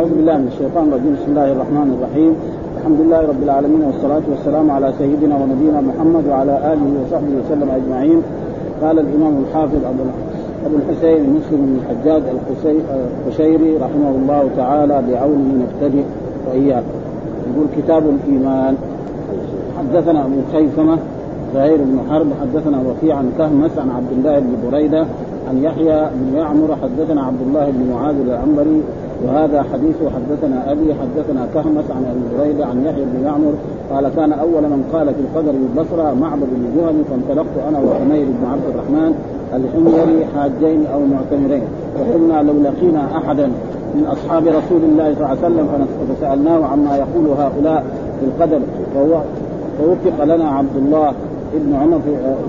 أعوذ بالله من الشيطان الرجيم. بسم الله الرحمن الرحيم. الحمد لله رب العالمين والصلاة والسلام على سيدنا ونبينا محمد وعلى آله وصحبه وسلم أجمعين. قال الإمام الحافظ أبو أبو الحسين مسلم بن الحجاج القشيري رحمه الله تعالى بعونه نبتدئ وإياك يقول كتاب الإيمان. حدثنا أبو خيثمة زهير بن حرب حدثنا وكيع عن كهمس عن عبد الله بن بريدة عن يحيى بن يعمر حدثنا عبد الله بن معاذ العنبري وهذا حديث حدثنا أبي حدثنا كهمس عن أبي هريرة عن يحيى بن يعمر قال كان أول من قال في القدر بالبصره معبد بن جهل فانطلقت أنا وحمير بن عبد الرحمن الحميري حاجين أو معتمرين. وقلنا لو لقينا أحدا من أصحاب رسول الله صلى الله عليه وسلم فسألناه عما يقول هؤلاء في القدر فهو فوفق لنا عبد الله ابن عمر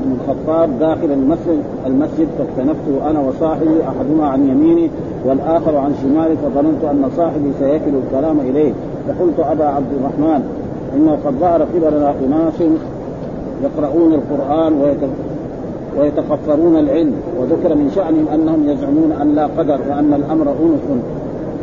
بن الخطاب داخل المسجد المسجد فاكتنفته أنا وصاحبي أحدهما عن يميني والآخر عن شمالي فظننت أن صاحبي سيكل الكلام إليه. فقلت أبا عبد الرحمن إنه قد ظهر قبلنا اناس يقرؤون القرآن ويتخفرون العلم وذكر من شأنهم أنهم يزعمون أن لا قدر وأن الأمر أنس.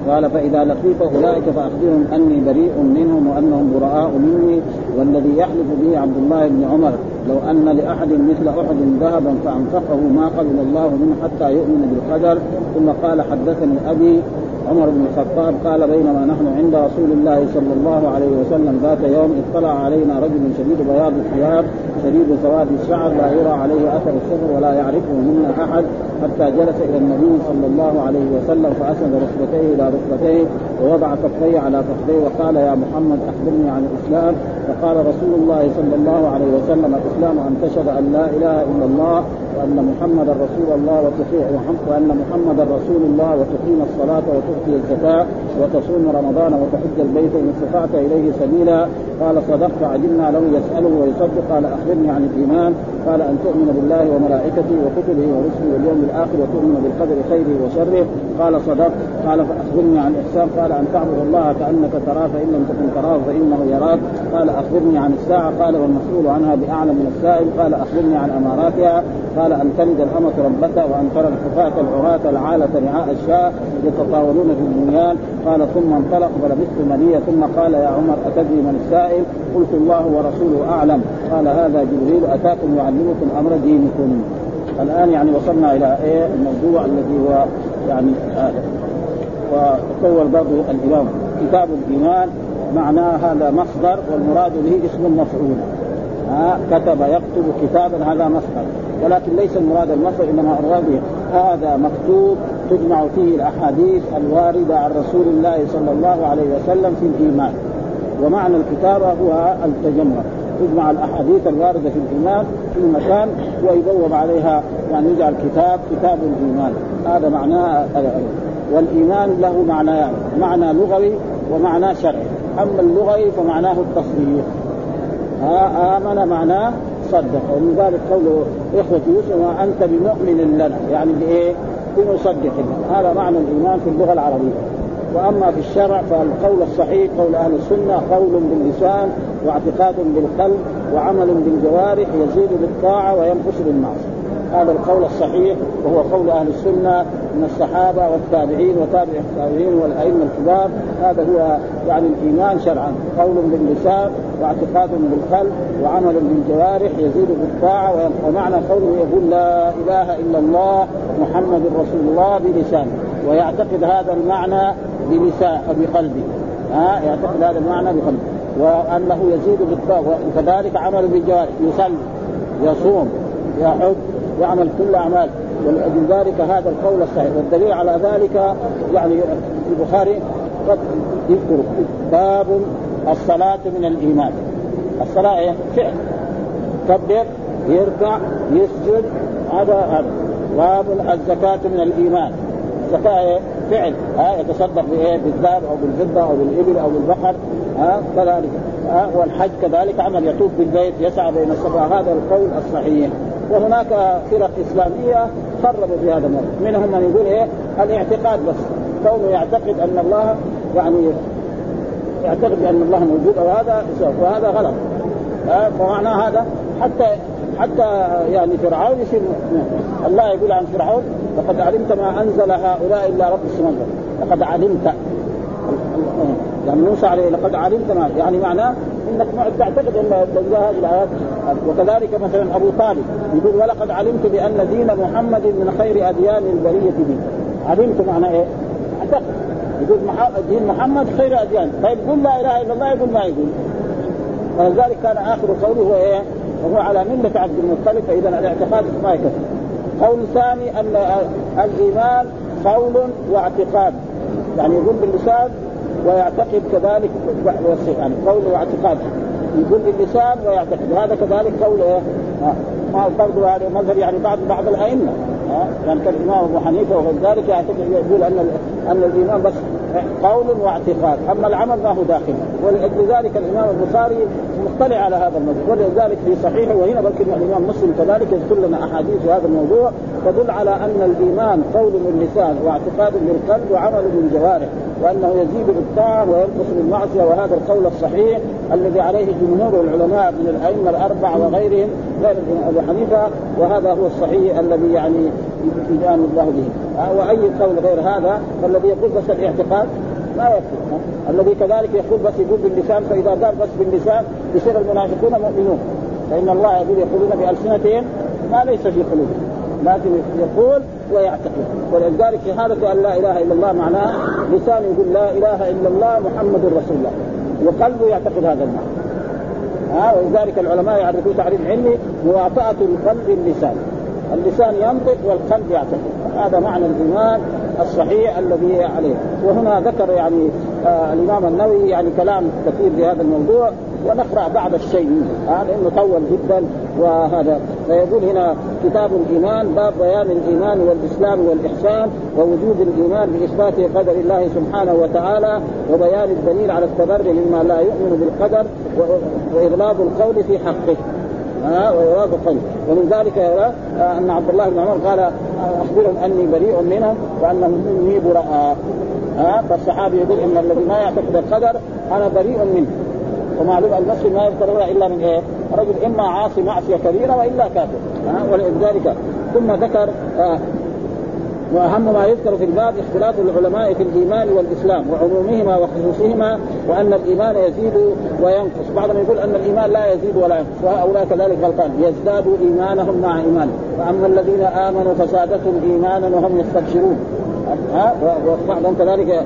قال فإذا لقيت أولئك فأخبرهم أني بريء منهم وأنهم براء مني والذي يحلف به عبد الله بن عمر. لو أن لأحد مثل أحد ذهبا فأنفقه ما قبل الله منه حتى يؤمن بالقدر. ثم قال حدثني أبي عمر بن الخطاب قال بينما نحن عند رسول الله صلى الله عليه وسلم ذات يوم اطلع علينا رجل شديد بياض الثياب شديد سواد الشعر لا يرى عليه أثر السفر ولا يعرفه منا أحد حتى جلس إلى النبي صلى الله عليه وسلم فأسند ركبتيه إلى ركبتيه ووضع كفيه على فخذيه وقال يا محمد أخبرني عن الإسلام. فقال رسول الله صلى الله عليه وسلم الإسلام أن تشهد أن لا إله إلا الله وأن محمدا رسول الله وتطيع وأن محمدا رسول الله وتقيم الصلاة وتؤتي الزكاة وتصوم رمضان وتحج البيت إن استطعت إليه سبيلا. قال صدقت عجبنا له يسأله ويصدق. قال اخبرني عن الإيمان قال أن تؤمن بالله وملائكته وكتبه ورسله واليوم الآخر وتؤمن بالقدر خيره وشره. قال صدقت قال فأخبرني عن الاحسان قال أن تعبد الله كأنك تراه فإن لم تكن تراه فإنه يراك. قال أخبرني عن الساعة. قال والمسؤول عنها بأعلم من السائل. قال أخبرني عن أماراتها. قال أن تلد الأمة ربتها وان ترى الحفاة العراة العالة رعاء الشاء يتطاولون في البنيان. قال ثم انطلق فلبثت مليا ثم قال يا عمر أتدري من السائل؟ قلت الله ورسوله أعلم. قال هذا جبريل. أتاكم يعلمكم أمر دينكم. الآن يعني وصلنا إلى إيه؟ الموضوع الذي هو يعني هذا وطول برضه الإمام. كتاب الإيمان معناه هذا مصدر والمراد به اسم مفعول. ها كتب يكتب كتابا هذا مصدر. ولكن ليس المراد المصدر إنما المراد هذا مكتوب تجمع فيه الأحاديث الواردة عن رسول الله صلى الله عليه وسلم في الإيمان. ومعنى الكتابه هو التجمع. تجمع الأحاديث الواردة في الإيمان في مكان ويبوب عليها يعني يجعل كتاب كتاب الإيمان. هذا معناه والإيمان له معنيان معنى لغوي ومعنى شرعي. أما اللغوي فمعناه التصديق. آمن معناه صدق. ومن ذلك قوله إخوة يوسف وانت بمؤمن لنا. يعني بإيه؟ بمصدق. هذا معنى الإيمان في اللغة العربية. وأما في الشرع فالقول الصحيح قول أهل السنة قول باللسان واعتقاد بالقلب وعمل بالجوارح يزيد بالطاعة وينقص بالمعصية. هذا القول الصحيح وهو قول أهل السنة من الصحابة والتابعين وتابع التابعين والأئمة الكبار. هذا هو يعني الإيمان شرعا. قول باللسان واعتقاد بالقلب وعمل بالجوارح يزيد بالطاعة ومعنى قوله يقول لا إله إلا الله محمد رسول الله بلسانه. ويعتقد هذا المعنى بلسان بقلبه ها يعتقد هذا المعنى بقلبه وأنه يزيد بالطاعه وكذلك عمل بالجوارح يصلي يصوم يحج يعمل كل أعمال. ولذلك هذا القول الصحيح. والدليل على ذلك يعني البخاري قد يذكر باب الصلاة من الإيمان. الصلاة إيه؟ فعل. كبر يركع يسجد هذا هذا. باب الزكاة من الإيمان. الزكاة إيه؟ فعل ها يتصدق بإيه؟ بالذهب أو بالفضة أو بالإبل أو بالبقر ها كذلك ها والحج كذلك عمل يطوف بالبيت يسعى بين الصفا هذا القول الصحيح. وهناك فرق إسلامية خربوا في هذا الموضوع. منهم من يقول إيه؟ الاعتقاد بس. كونه يعتقد أن الله يعني يعتقد بان الله موجود أو هذا وهذا غلط. فمعنى هذا حتى حتى يعني فرعون يصير الله يقول عن فرعون لقد علمت ما أنزل هؤلاء إلا رب السماوات لقد علمت. يعني موسى عليه لقد علمت ما يعني معناه إنك تعتقد أن هذه الايات وكذلك مثلا أبو طالب يقول ولقد علمت بأن دين محمد من خير أديان البرية دين علمت معنى إيه؟ أعتقد. يقول دين محمد خير أديان. طيب قل لا إله إلا الله يقول ما يقول. ولذلك كان آخر قوله هو إيه؟ وهو على ملة عبد المطلب فإذا الاعتقاد ما يكفي. قول ثاني أن الإيمان قول واعتقاد. يعني يقول باللسان ويعتقد كذلك يعني قول واعتقاد. يقول باللسان ويعتقد. وهذا كذلك قول إيه؟ ما برضه يعني مذهب يعني بعض بعض الأئمة. يعني كالامام أبو حنيفة وغير ذلك يعتقد يقول أن أن الإيمان بس قول واعتقاد. أما العمل ما هو داخل ولذلك الإمام البخاري مطلع على هذا الموضوع. ولذلك في صحيحه وهنا بلكن الإمام مسلم كذلك يذكر لنا أحاديث هذا الموضوع تدل على أن الإيمان قول باللسان واعتقاد بالقلب وعمل بالجوارح وأنه يزيد بالطاعة وينقص بالمعصية. وهذا القول الصحيح الذي عليه جمهور العلماء من الأئمة الأربعة وغيرهم غير ابو حنيفة. وهذا هو الصحيح الذي يعني يدان الله به وأي قول غير هذا فالذي يقول بس الاعتقاد ما يكفي الذي كذلك يقول بس يقول باللسان فإذا قال بس باللسان يصير المنافقون مؤمنون. فإن الله يقول يقولون بألسنتهم ما ليس في قلوبهم لكن يقول ويعتقد. ولذلك شهادة أن لا إله إلا الله معناه لسان يقول لا إله إلا الله محمد رسول الله وقلبه يعتقد هذا المعنى. ها ولذلك العلماء يعرفون تعريف علمي مواطأة القلب اللسان. اللسان ينطق والقلب يعتقد. هذا معنى الإيمان الصحيح الذي عليه. وهنا ذكر يعني آه الإمام النووي يعني كلام كثير في هذا الموضوع ونقرأ بعض الشيء منه. آه لأنه طول جدا وهذا. فيقول هنا كتاب الإيمان باب بيان الإيمان والإسلام والإحسان ووجود الإيمان بإثبات قدر الله سبحانه وتعالى وبيان الدليل على التبرع مما لا يؤمن بالقدر وإغلاظ القول في حقه. ها القلب. ومن ذلك آه، أن عبد الله بن عمر قال آه، أخبرهم أني بريء منهم وانهم مني براء. ها فالصحابي يقول إن الذي ما يعتقد القدر أنا بريء منه. ومعلوم المسلم ما يذكر إلا من إيه؟ رجل إما عاصي معصية كبيرة وإلا كافر. ولذلك ثم ذكر آه وأهم ما يذكر في الباب اختلاف العلماء في الإيمان والإسلام وعمومهما وخصوصهما وأن الإيمان يزيد وينقص، بعضهم يقول أن الإيمان لا يزيد ولا ينقص، وهؤلاء كذلك غلطان، يزداد إيمانهم مع ايمان، وأما الذين آمنوا فزادتهم ايمانا وهم يستبشرون. ها؟ وبعضهم كذلك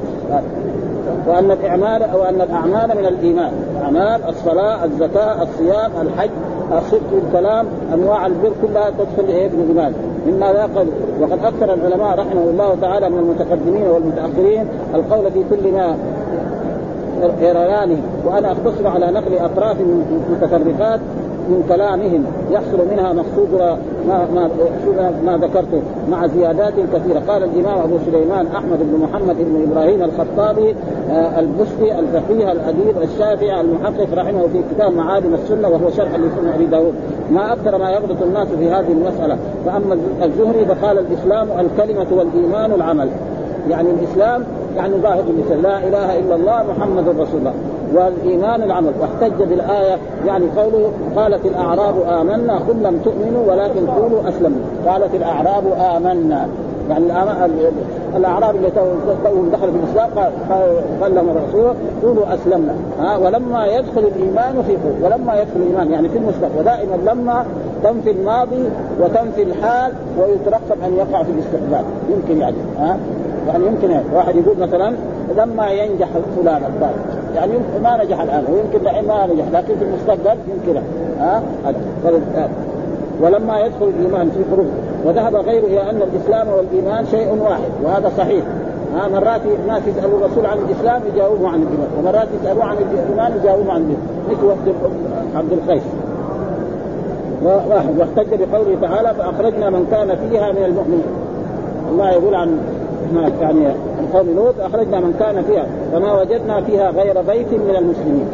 وأن الإعمال وأن الأعمال من الإيمان، اعمال الصلاة، الزكاة، الصيام، الحج، الصدق الكلام، أنواع البر كلها تدخل إيه؟ في الإيمان، مما قال وقد أكثر العلماء رحمه الله تعالى من المتقدمين والمتأخرين القول في كل ما يريانه وأنا اقتصر على نقل أطراف متفرقات من كلامهم يحصل منها مقصود ما ما ما ذكرته مع زيادات كثيرة. قال الإمام أبو سليمان أحمد بن محمد بن إبراهيم الخطابي آه البستي الفقيه الأديب الشافعي المحقق رحمه في كتاب معالم السنة وهو شرح لسنة أبي داود. ما أكثر ما يغلط الناس في هذه المسألة. فأما الزهري فقال الإسلام الكلمة والإيمان العمل. يعني الإسلام يعني ظاهر اللسان لا إله إلا الله محمد رسول الله. والإيمان العمل. واحتج بالآية يعني قوله قالت الأعراب آمنا قل لم تؤمنوا ولكن قولوا أسلموا. قالت الأعراب آمنا. يعني الأعراب اللي توهم دخلوا في الإسلام قال لهم الرسول قولوا أسلمنا. ها ولما يدخل الإيمان في قول ولما يدخل الإيمان يعني في المستقبل ودائما لما تنفي الماضي وتنفي الحال ويترقب أن يقع في الاستقبال. يمكن يعني ها؟ يعني يمكن يعني. واحد يقول مثلا لما ينجح فلان الطالب يعني ما نجح الآن ويمكن الحين ما نجح لكن في المستقبل يمكن ها؟ ولما يدخل الإيمان في حروف وذهب غيره إلى أن الإسلام والإيمان شيء واحد وهذا صحيح. ها مرات الناس يسالوا الرسول عن الإسلام يجاوبوا عن الإيمان ومرات يسألوه عن الإيمان يجاوبوا عن الإيمان. مثل عبد القيس. واحد واحتج بقوله تعالى فأخرجنا من كان فيها من المؤمنين. الله يقول عن يعني عن قوم لوط أخرجنا من كان فيها فما وجدنا فيها غير بيت من المسلمين.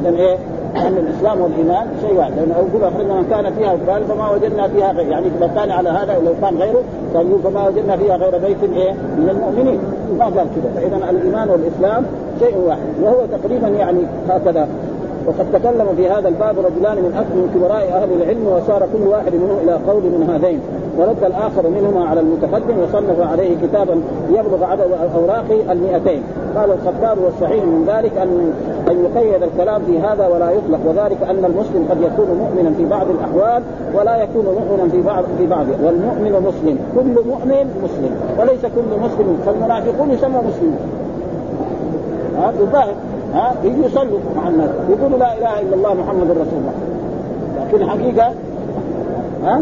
اذا إيه؟ ان الإسلام والإيمان شيء واحد. لأنه يقول أخرجنا من كان فيها قال فما وجدنا فيها غير يعني لو كان على هذا ولو كان غيره كان يقول فما وجدنا فيها غير بيت إيه؟ من المؤمنين. ما قال كذا فاذا الإيمان والإسلام شيء واحد. وهو تقريبا يعني هكذا. وقد تكلم في هذا الباب رجلان من أكثر من كبراء أهل العلم وصار كل واحد منهم إلى قول من هذين. ورد الآخر منهما على المتقدم وصنف عليه كتابا يبلغ عدد اوراقه المئتين. قال الخطاب والصحيح من ذلك ان أن يقيد الكلام في هذا ولا يطلق. وذلك أن المسلم قد يكون مؤمنا في بعض الأحوال ولا يكون مؤمنا في بعض في بعض. والمؤمن مسلم. كل مؤمن مسلم. وليس كل مسلم. فالمنافقون يسمى مسلمون ها الظاهر ها يجوا يصلوا مع الناس. يقولوا لا إله إلا الله محمد رسول الله. لكن الحقيقة ها؟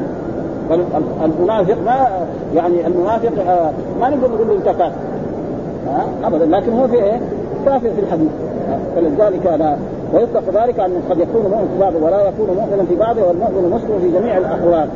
المنافق ما يعني المنافق آه، ما نقدر نقول له انت كافر ابدا. لكن هو في إيه؟ كافر في الحديث. فلذلك لا. ويطلق ذلك أن قد يكون مؤمن في بعضه ولا يكون مؤمنا في بعضه والمؤمن مسلم في جميع الأحوال.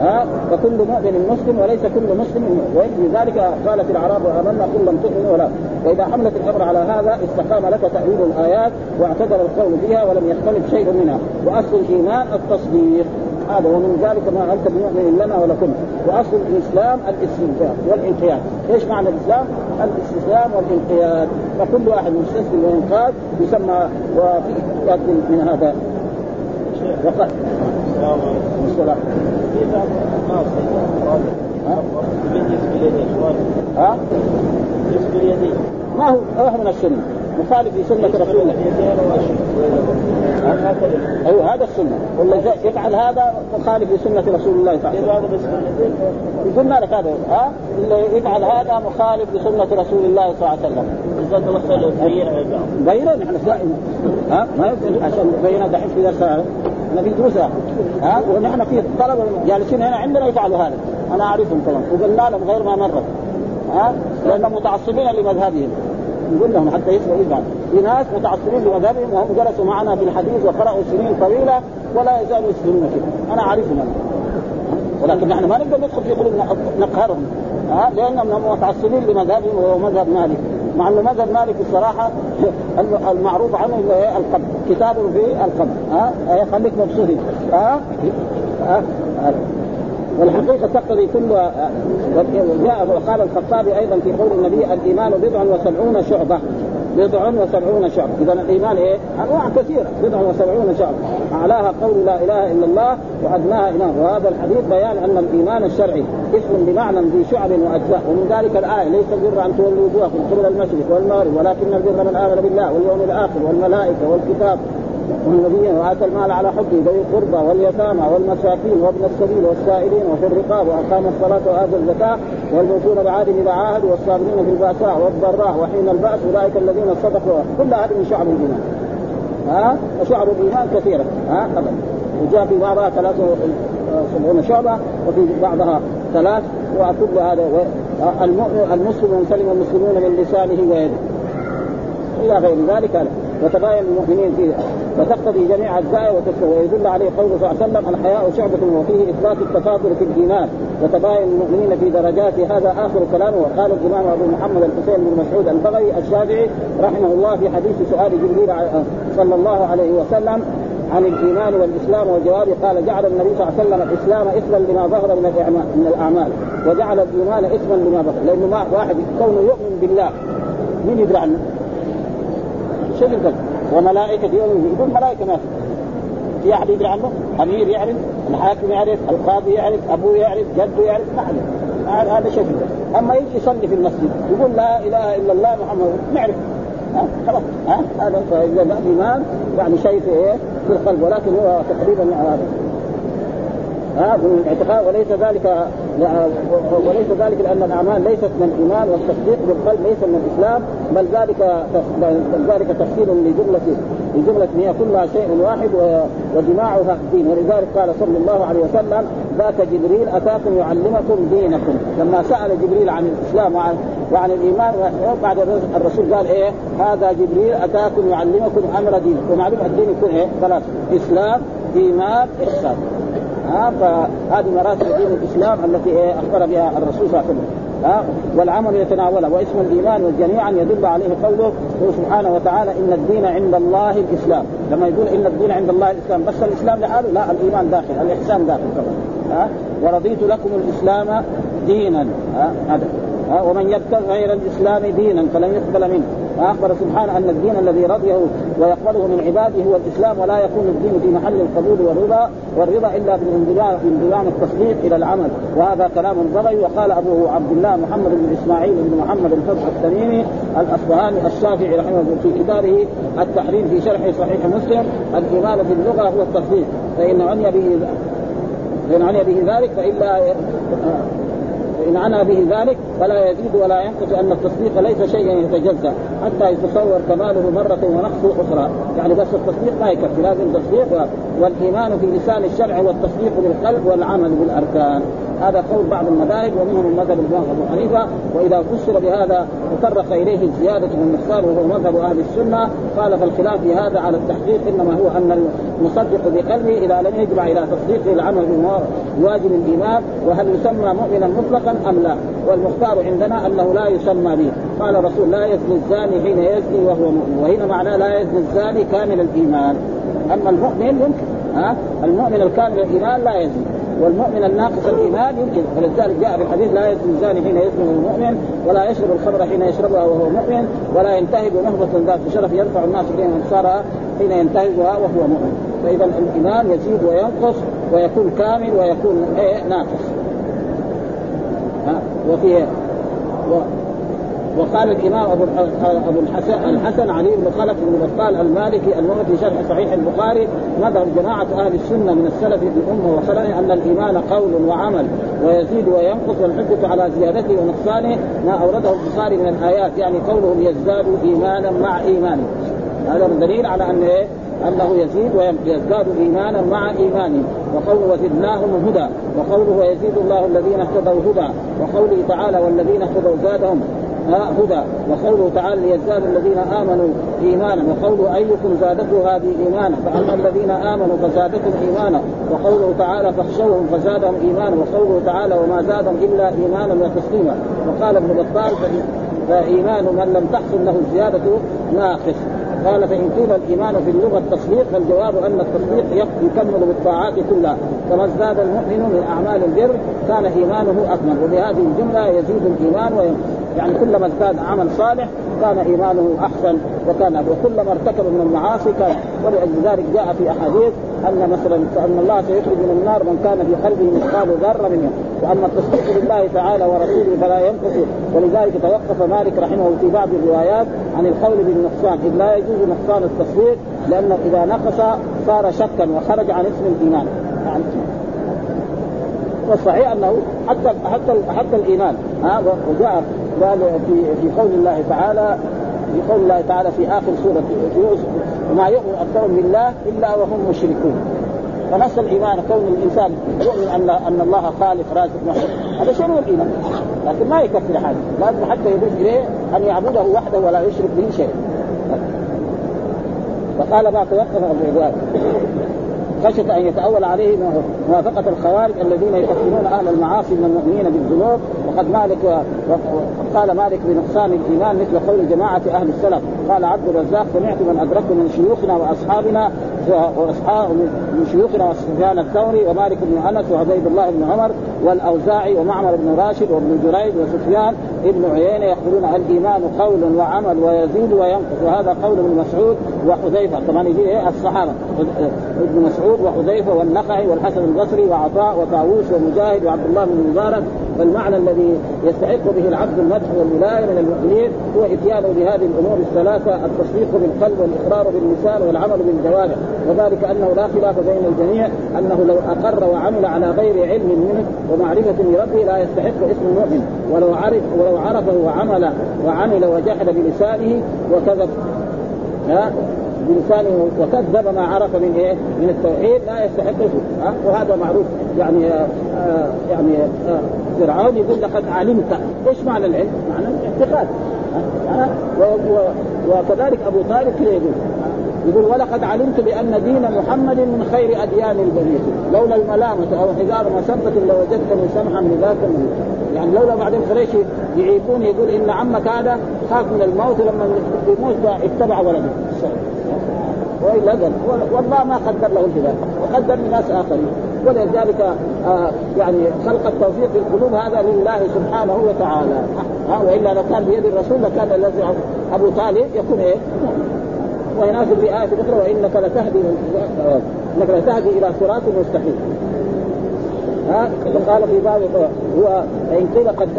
ها؟ فكل مؤمن مسلم وليس كل مسلم ويجزي ذلك قالت الأعراب آمنا قل لم تؤمنوا ولا. واذا حملت الأمر على هذا استقام لك تأويل الآيات واعتذر القول فيها ولم يختلف شيء منها. وأصل الإيمان التصديق. هذا ومن ذلك ما انت بمؤمن لنا ولكم. وأصل الإسلام الاستنجاب والانقياد. إيش معنى الإسلام؟ الإستسلام والانقياد. فكل واحد مستسلم وينقاد يسمى وفي من هذا. وقد السلام. ها؟ ما هو؟ ما هو من السنة. مخالف لسنة رسول الله أيوه هذا السنة. والله يفعل هذا مخالف لسنة رسول الله صلى الله عليه وسلم. قلنا لك هذا؟ ها؟ اللي يفعل هذا مخالف لسنة رسول الله صلى الله عليه وسلم. غيره نحن دائما. ها؟ ما يمكن عشان بينا دحين في درس إحنا في دروس ها؟ ونحن في طلبه جالسين هنا عندنا يفعلوا هذا. أنا أعرفهم طبعا. وقلنا لهم غير ما مره ها؟ لأنهم متعصبين لمذهبهم. نقول لهم حتى يسمعوا يزعل في ناس متعصبين لمذهبهم وهم جلسوا معنا في الحديث وقرأوا سنين طويلة ولا يزالوا يسلمون كده أنا أعرفهم أنا. ولكن نحن ما نقدر ندخل في قلوب نقهرهم. ها؟ لأنهم متعصبين لمذهبهم وهو مذهب مالك. مع أنه مذهب مالك الصراحة المعروف عنه القبض كتاب في القبض ها؟ خليك مبسوط. ها؟ ها؟ والحقيقة تقتضي كل جاء وقال الخطابي أيضا في قول النبي الإيمان بضع وسبعون شعبة. بضع وسبعون شعبة إذا الإيمان إيه؟ أنواع كثيرة. بضع وسبعون شعبة أعلاها قول لا إله إلا الله وأدناها إيمان وهذا الحديث بيان أن الإيمان الشرعي اسم بمعنى ذي شعب وأجزاء. ومن ذلك الآية ليس البر أن تولوا وجوهكم قبل المشرق والمغرب ولكن البر من آمن بالله واليوم الآخر والملائكة والكتاب. والنبيين وآتى المال على حبه ذوي القربى واليتامى والمساكين وابن السبيل والسائلين وفي الرقاب وأقام الصلاة وآتى الزكاة والموفون بعهدهم اذا عاهدوا والصابرين في البأساء والضراء وحين البأس أولئك الذين صدقوا كل هذه من شعب الإيمان. ها؟ وشعب الإيمان كثيرة. ها؟ ابدا. وجاء في بعضها 73 شعبة وفي بعضها ثلاث وكل هذا المسلم من سلم المسلمون من لسانه ويده. إلى غير ذلك وتباين المؤمنين فيها وتقتضي جميع اجزائه ويدل عليه قوله صلى الله عليه وسلم الحياء شعبة وفيه إثبات التفاضل في الإيمان وتباين المؤمنين في درجات هذا آخر كلامه. وقال الإمام أبو محمد الحسين بن مسعود البغوي الشافعي رحمه الله في حديث سؤال جبريل صلى الله عليه وسلم عن الإيمان والإسلام وجوابه قال جعل النبي صلى الله عليه وسلم الإسلام إثما لما ظهر من من الأعمال وجعل الإيمان إثما لما ظهر. لأنه ما واحد كونه يؤمن بالله مين يدري عنه؟ القلب وملائكة يقول ملائكة ما في في أحد يدري عنه؟ أمير يعرف، الحاكم يعرف، القاضي يعرف، أبوه يعرف، جده يعرف، ما حد هذا شيء أما يجي يصلي في المسجد يقول لا إله إلا الله محمد نعرف ها؟ خلاص. ها؟ هذا فاذا الايمان يعني شيء في إيه؟ في القلب ولكن هو تقريبا هذا. ها؟ من الاعتقاد وليس ذلك وليس ذلك لأن الأعمال ليست من الإيمان والتصديق بالقلب ليس من الإسلام بل ذلك بل ذلك تفصيل لجملة لجملة هي كلها شيء واحد وجماعها الدين ولذلك قال صلى الله عليه وسلم ذاك جبريل أتاكم يعلمكم دينكم. لما سأل جبريل عن الإسلام وعن وعن الإيمان بعد الرسول قال إيه؟ هذا جبريل أتاكم يعلمكم أمر دينكم. ومعلوم الدين يكون إيه؟ ثلاث إسلام إيمان إحسان. ها فهذه مراتب دين الإسلام التي أخبر بها الرسول صلى الله عليه وسلم. ها والعمل يتناولها واسم الإيمان جميعا يدل عليه قوله سبحانه وتعالى إن الدين عند الله الإسلام. لما يقول إن الدين عند الله الإسلام بس الإسلام لحاله لا الإيمان داخل الإحسان داخل كمان ها ورضيت لكم الإسلام دينا. ها هذا. ومن يبتغ غير الإسلام دينا فلن يقبل منه. وأخبر سبحانه أن الدين الذي رضيه ويقبله من عباده هو الإسلام ولا يكون الدين في محل القبول والرضا والرضا إلا بانضمام التصديق إلى العمل. وهذا كلام بغي وقال أبو عبد الله محمد بن إسماعيل بن محمد الفتح التميمي الاصفهاني الشافعي رحمه الله في كتابه التحريم في شرح صحيح مسلم الايمان في اللغة هو التصديق. فإن عني به فإن عني به ذلك فالا إن عنى به ذلك فلا يزيد ولا ينقص أن التصديق ليس شيئا يتجزأ حتى يتصور كماله مرة ونقصه أخرى. يعني بس التصديق ما يكفي لازم تصديق والإيمان في لسان الشرع والتصديق بالقلب والعمل بالأركان. هذا قول بعض المذاهب ومنهم المذهب الإمام أبو حنيفة وإذا فسر بهذا تطرق إليه الزياده والنقصان وهو مذهب أهل السنة قال فالخلاف في هذا على التحقيق إنما هو أن المصدق بقلبه إذا لم يجمع إلى تصديقه العمل بواجب الإيمان وهل يسمى مؤمنا مطلقا أم لا؟ والمختار عندنا أنه لا يسمى به. قال رسول لا يزني الزاني حين يزني وهو مؤمن وهنا معناه لا يزني الزاني كامل الإيمان. أما المؤمن يمكن ها؟ المؤمن الكامل الإيمان لا يزني. والمؤمن الناقص الإيمان يمكن. ولذلك جاء في الحديث لا يزني الزاني حين يزني وهو مؤمن ولا يشرب الخمر حين يشربها وهو مؤمن ولا ينتهب نهضة ذات شرف يرفع الناس اليه أنصارها حين ينتهزها وهو مؤمن. فإذا الإيمان يزيد وينقص ويكون كامل ويكون إيه ناقص. وفي و وقال الإمام أبو أبو الحسن الحسن علي بن خلف بن بطال المالكي المهم في شرح صحيح البخاري مذهب جماعة أهل السنة من السلف الأمة وخلفه أن الإيمان قول وعمل ويزيد وينقص والحجه على زيادته ونقصانه ما أورده البخاري من الآيات يعني قولهم يزداد إيمانا مع إيمانه. هذا دليل على أن إيه؟ أنه يزيد ويزداد إيمانا مع إيمانه. وقوله وزدناهم هدى وقوله ويزيد الله الذين اهتدوا هدى وقوله تعالى والذين اهتدوا زادهم. هدى وقوله تعالى ليزداد الذين آمنوا إيمانا. وقوله أيكم زادته هذه إيمانا؟ فأما الذين آمنوا فزادتهم إيمانا. وقوله تعالى فاخشوهم فزادهم إيمانا. وقوله تعالى وما زادهم إلا إيمانا وتسليما. وقال ابن بطال فإيمان من لم تحصل له الزيادة ناقص. قال فإن قيل الإيمان في اللغة التصديق فالجواب أن التصديق يكمل بالطاعات كلها. كما ازداد المؤمن من أعمال البر كان إيمانه أكمل. وبهذه الجملة يزيد الإيمان وينقص. يعني كلما ازداد عمل صالح كان إيمانه أحسن وكان وكلما ارتكب من المعاصي كان ولذلك جاء في أحاديث أن مثلا أن الله سيخرج من النار من كان في قلبه مثقال ذرة منه. واما التصديق بالله تعالى ورسوله فلا ينقص. ولذلك توقف مالك رحمه في بعض الروايات عن القول بالنقصان. إذ لا يجوز نقصان التصديق لأنه إذا نقص صار شكا وخرج عن اسم الإيمان. يعني والصحيح أنه حتى حتى حتى الإيمان. ها وجاء قال في في قول الله تعالى في قول الله تعالى في آخر سورة يوسف وما يؤمن أكثرهم بالله إلا وهم مشركون. فنص الإيمان كون الإنسان يؤمن أن أن الله خالق رازق محب. هذا هو الإيمان؟ لكن ما يكفي حاجة لازم حتى يضيف إليه أن يعبده وحده ولا يشرك به شيء فقال ما توقف العباد خشية أن يتأول عليه موافقة الخوارج الذين يكفرون أهل المعاصي من المؤمنين بالذنوب وقد مالك قال مالك بنقصان الإيمان مثل قول جماعة أهل السلف. قال عبد الرزاق سمعت من أدركت من شيوخنا وأصحابنا واصحاب من شيوخنا سفيان الثوري ومالك بن أنس وعبيد الله بن عمر والأوزاعي ومعمر بن راشد وابن جريج وسفيان. ابن عيينة يقولون الإيمان قول وعمل ويزيد وينقص وهذا قول ابن مسعود وحذيفة. طبعا يجي إيه؟ الصحابة. ابن مسعود وحذيفة والنخعي والحسن البصري وعطاء وطاووس ومجاهد وعبد الله بن مبارك فالمعنى الذي يستحق به العبد المدح والولاية من المؤمنين هو إتيانه بهذه الأمور الثلاثة التصديق بالقلب والإقرار باللسان والعمل بالجوارح. وذلك أنه لا خلاف بين الجميع أنه لو أقر وعمل على غير علم منه ومعرفة لربه لا يستحق اسم المؤمن. ولو عرف ولو عرفه وعمل وعمل وجحد بلسانه وكذب. ها؟ بلسانه وكذب ما عرف من إيه؟ من التوحيد لا يستحق ها؟ وهذا معروف. يعني آه, آه، يعني آه فرعون يقول لقد علمت. إيش معنى العلم؟ معنى الاعتقاد. وكذلك أبو طالب كذا يقول يقول ولقد علمت بأن دين محمد من خير أديان البرية. لولا الملامة أو حجار مسبة لوجدتني سمحا لذاك يعني لولا بعدين قريش يعيبون يقول إن عمك هذا خاف من الموت لما يموت اتبع ولده. والا قال والله ما قدر له الهداية. وقدر لناس آخرين. ولذلك آه يعني خلق التوفيق في القلوب هذا لله سبحانه وتعالى. آه والا لو كان بيد الرسول لكان الذي أبو طالب يكون إيه؟ وهناك في آية أخرى وإنك لتهدي إنك لتهدي إلى صراط مستقيم. ها؟ قال في باب هو إن قيل قد قد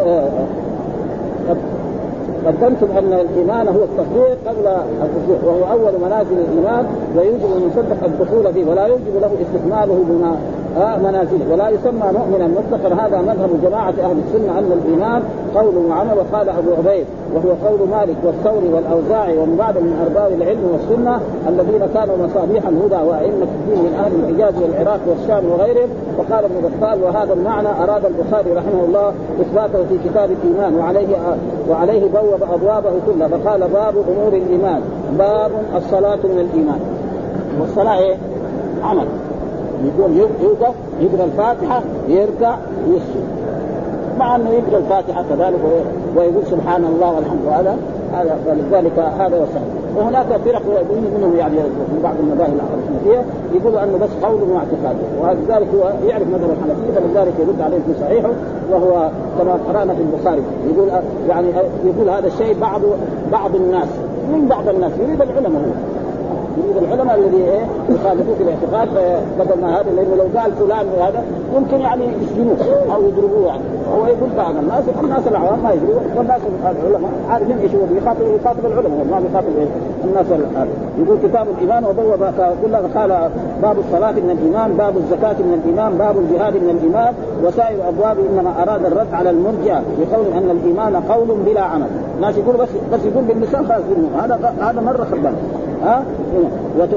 قدمتم أن الإيمان هو التصديق قبل التصديق وهو أول منازل الإيمان ويوجب المصدق الدخول فيه ولا يوجب له استكماله بما منازله ولا يسمى مؤمنا مطلقا هذا مذهب جماعة أهل السنة ان الإيمان. قول وعمل وقال أبو عبيد وهو قول مالك والثوري والأوزاعي ومن بعد من أرباب العلم والسنة الذين كانوا مصابيح الهدى وأئمة الدين من أهل الحجاز والعراق والشام وغيرهم. وقال ابن بطال وهذا المعنى أراد البخاري رحمه الله إثباته في كتاب الإيمان وعليه وعليه بوب أبوابه كلها. فقال باب أمور الإيمان. باب الصلاة من الإيمان. والصلاة إيه؟ عمل. يقول يوقف يقرأ الفاتحة يركع ويسجد مع أنه يقرأ الفاتحة كذلك ويقول سبحان الله والحمد لله. هذا فلذلك هذا وسهل وهناك فرق منهم يعني في بعض المذاهب الحنفيه يقولوا أنه بس قول واعتقاد ولذلك هو يعرف مذهب الحنفية فلذلك يرد عليه في صحيحه وهو كما قرأنا في البخاري. يقول يعني يقول هذا الشيء بعض بعض الناس من بعض الناس يريد العلماء. هو يريد العلماء الذي إيه يخالفوه في الاعتقاد بدل ما هذا لأنه لو قال فلان وهذا ممكن يعني يسجنوه أو يضربوه يعني هو يقول بعض الناس الناس العوام ما يدرون والناس العلماء عارفين إيش هو بيخاطب يخاطب العلماء ما بيخاطب إيه؟ الناس يقول كتاب الإيمان وبوب قال باب الصلاة من الإيمان باب الزكاة من الإيمان باب الجهاد من الإيمان وسائر أبواب إنما أراد الرد على المرجئه بقول أن الإيمان قول بلا عمل. ناس يقول بس بس يقول باللسان خلاص هذا هذا مرة خربان ها؟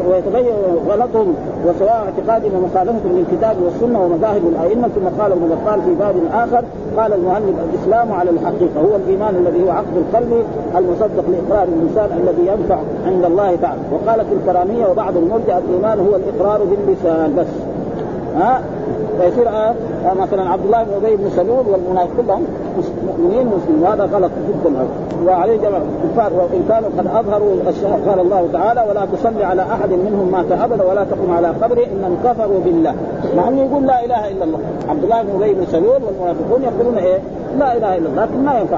ويتبين غلطهم وسواء اعتقادهم ومخالفتهم للكتاب والسنة ومذاهب الأئمة ثم قال ابن بطال في باب آخر قال المهلب الإسلام على الحقيقة هو الإيمان الذي هو عقد القلب المصدق لإقرار الإنسان الذي ينفع عند الله تعالى. وقالت الكرامية وبعض المرجع الإيمان هو الإقرار باللسان بس. ها؟ فيصير آه مثلا عبد الله بن أبي بن سلول والمنافق كلهم مؤمنين مسلمين. وهذا غلط جدا. وعليه جمع الكفار وإن كانوا قد أظهروا قال الله تعالى ولا تصلي على أحد منهم مات ابدا ولا تقم على قبره إنهم كفروا بالله. مع أنه يقول لا إله إلا الله. عبد الله بن أبي بن سلول والمنافقون يقولون إيه؟ لا إله إلا الله لكن ما ينفع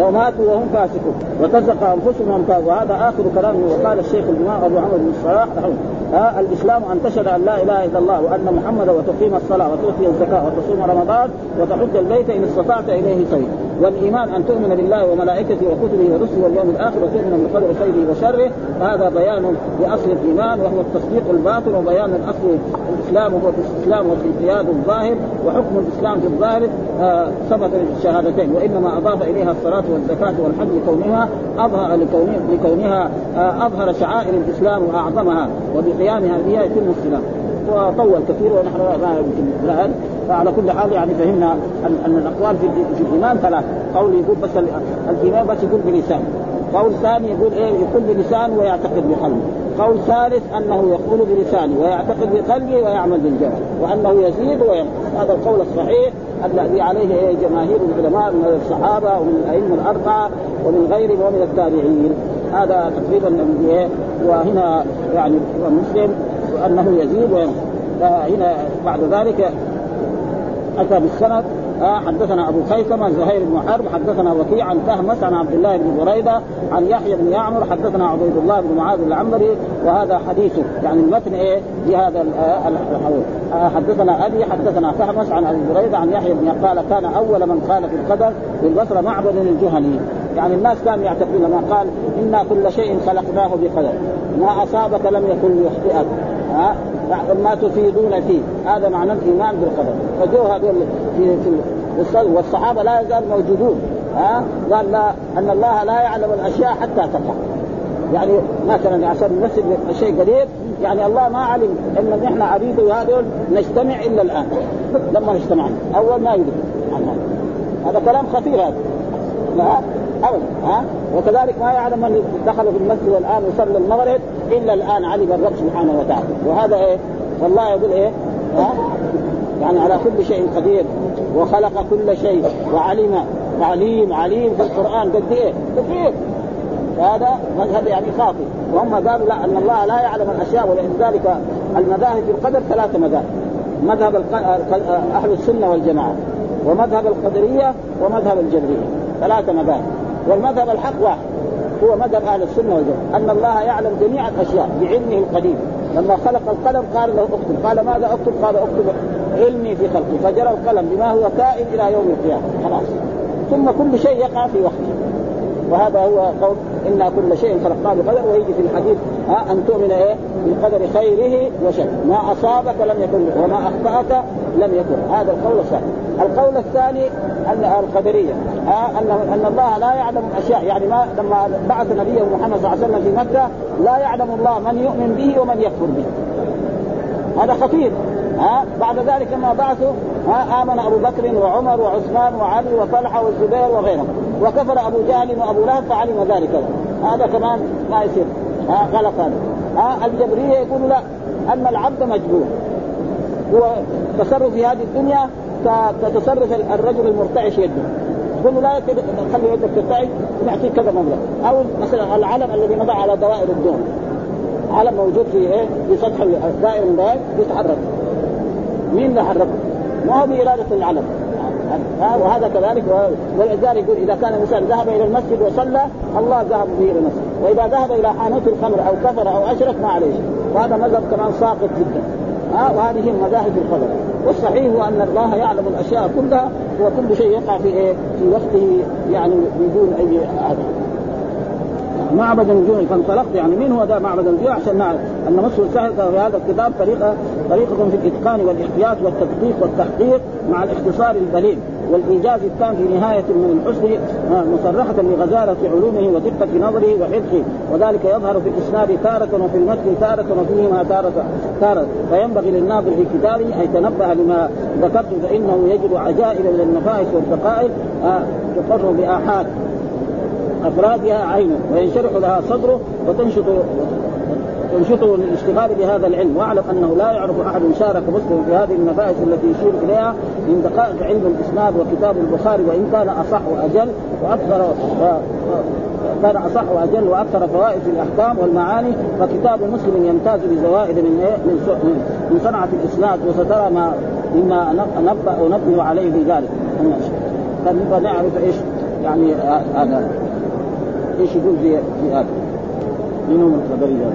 وماتوا وهم فاسقون. وتزق أنفسهم وهذا آخر كلامه. وقال الشيخ الإمام أبو عمر بن الصلاح ها الإسلام أن تشهد أن لا إله إلا الله وأن محمدا وتقيم الصلاة وتؤتي الزكاة وتصوم رمضان وتحج البيت إن استطعت إليه سبيلا والإيمان أن تؤمن بالله وملائكته وكتبه ورسله واليوم الآخر وتؤمن بقدر خيره وشره هذا بيان لأصل الإيمان وهو التصديق الباطن وبيان الأصل الإسلام وهو الاستسلام والانقياد الظاهر وحكم الإسلام في الظاهر آه ثبت الشهادتين وإنما أضاف إليها الصلاة والزكاة والحج لكونها أظهر لكونها, لكونها آه أظهر شعائر الإسلام وأعظمها وبقيامها بها يتم السلام وطول كثير ونحن ما يمكن الان فعلى كل حال يعني فهمنا ان, الأقوال في, الإيمان ثلاث. قول يقول بس الإيمان بس يقول بلسان. قول ثاني يقول إيه؟ يقول بلسانه ويعتقد بقلبه. قول ثالث أنه يقول بلسانه ويعتقد بقلبه ويعمل بالجوارح وأنه يزيد وينقص. هذا القول الصحيح الذي عليه إيه؟ جماهير العلماء من الصحابة ومن الأئمة الأربعة ومن غيرهم ومن التابعين. هذا تقريبا إيه؟ وهنا يعني مسلم. انه يزيد وينقص. فهنا بعد ذلك أتى بالسند آه حدثنا أبو خيثمة زهير بن حرب حدثنا وكيع عن كهمس عن عبد الله بن بريدة عن يحيى بن يعمر حدثنا عبيد الله بن معاذ العنبري وهذا حديثه يعني المتن إيه؟ في هذا الحول آه حدثنا أبي حدثنا كهمس عن أبي بريدة عن يحيى بن قال كان أول من قال في القدر بالبصرة معبد الجهني. يعني الناس كانوا يعتقدون لما قال إنا كل شيء خلقناه بقدر. ما أصابك لم يكن يخطئك. ها ما تفيدون فيه. هذا معنى الإيمان بالقدر. فجو هذول في في والصحابة لا يزال موجودون. ها؟ قال لا أن الله لا يعلم الأشياء حتى تقع يعني مثلا عشان نمثل الشيء قريب يعني الله ما علم إن نحن عبيده هذول نجتمع إلا الآن. لما نجتمع. أول ما يدرك هذا كلام خطير هذا. ابدا ها؟ وكذلك ما يعلم من دخل في المسجد الآن وصلى المغرب إلا الآن علم الرب سبحانه وتعالى. وهذا إيه؟ والله يقول إيه؟ ها؟ يعني على كل شيء قدير وخلق كل شيء وعلم عليم عليم في القرآن. قد إيه؟ كثير. هذا مذهب يعني خاطئ. وهم قالوا لا أن الله لا يعلم الأشياء ولذلك المذاهب في القدر ثلاثة مذاهب. مذهب أهل السنة والجماعة ومذهب القدرية ومذهب الجبرية. ثلاثة مذاهب. والمذهب الحق واحد هو مذهب أهل السنة والجماعة أن الله يعلم جميع الأشياء بعلمه القديم. لما خلق القلم قال له اكتب قال ماذا اكتب؟ قال اكتب علمي في خلقي فجرى القلم بما هو كائن إلى يوم القيامة خلاص. ثم كل شيء يقع في وقته. وهذا هو قول إنا كل شيء خلقناه بقدر ويجي في الحديث ها أن تؤمن إيه؟ بقدر خيره وشره. ما أصابك لم يكن وما أخطأك لم يكن هذا القول الثاني. القول الثاني أن القدرية ها ان الله لا يعلم الاشياء يعني ما لما بعث نبيه محمد صلى الله عليه وسلم في مكة لا يعلم الله من يؤمن به ومن يكفر به. هذا خطير. ها؟ بعد ذلك لما بعثوا ها؟ آمن أبو بكر وعمر وعثمان وعلي وطلحة والزبير وغيرهم. وكفر أبو جهل وأبو لهب فعلم ذلك. هذا كمان ما يصير. ها؟ غلط هذا. ها؟ الجبرية يقول لا. أن العبد مجبور. هو تصرف في هذه الدنيا كتصرف الرجل المرتعش يده. يقول له لا تخلي يدك ترتعش ونعطيك كذا مبلغ. أو مثلا العلم الذي نضع على دوائر الدون علم موجود في إيه؟ في سطح دائر من دائر يتحرك مين اللي حركه؟ ما هو بإرادة العلم. وهذا كذلك ولذلك يقول إذا كان الإنسان ذهب إلى المسجد وصلى الله ذهب به إلى المسجد. وإذا ذهب إلى حانوت الخمر أو كفر أو أشرك ما عليه وهذا مذهب كمان ساقط جدا. ها؟ وهذه مذاهب القدر والصحيح هو أن الله يعلم الأشياء كلها وكل شيء يقع في إيه؟ في وقته يعني بدون أي هذا. معبد النجوم فانطلقت يعني مين هو ده؟ معبد النجوم عشان نعرف أن مصر سهل في هذا الكتاب طريقه طريقة في الإتقان والإحتياط والتدقيق والتحقيق مع الاختصار البليغ. والإيجاز التام في نهاية من الحسن مصرحة لغزارة علومه ودقة نظره وحفظه وذلك يظهر في الإسناد تارة وفي المتن تارة وفيهما تارة تارة. فينبغي للناظر في كتابه أن يتنبه لما ذكرت فإنه يجد عجائب من النفائس والدقائق آه، تقر بآحاد. أفرادها عينه وينشرح لها صدره وتنشط تنشطه للاشتغال بهذا العلم. واعلم أنه لا يعرف أحد شارك مسلم في هذه النفائس التي يشير إليها من دقائق علم الإسناد وكتاب البخاري وإن كان أصح وأجل وأكثر. كان أصح وأجل وأكثر فوائد في الأحكام والمعاني فكتاب مسلم يمتاز بزوائد من إيه؟ من من صنعة الإسناد وسترى ما مما نبأ ونبه عليه في ذلك نعرف إيش يعني هذا إيش يقول في هذا من القدرية